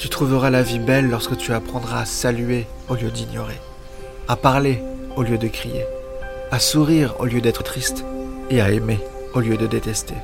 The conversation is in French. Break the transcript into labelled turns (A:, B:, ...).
A: Tu trouveras la vie belle lorsque tu apprendras à saluer au lieu d'ignorer, à parler au lieu de crier, à sourire au lieu d'être triste et à aimer au lieu de détester.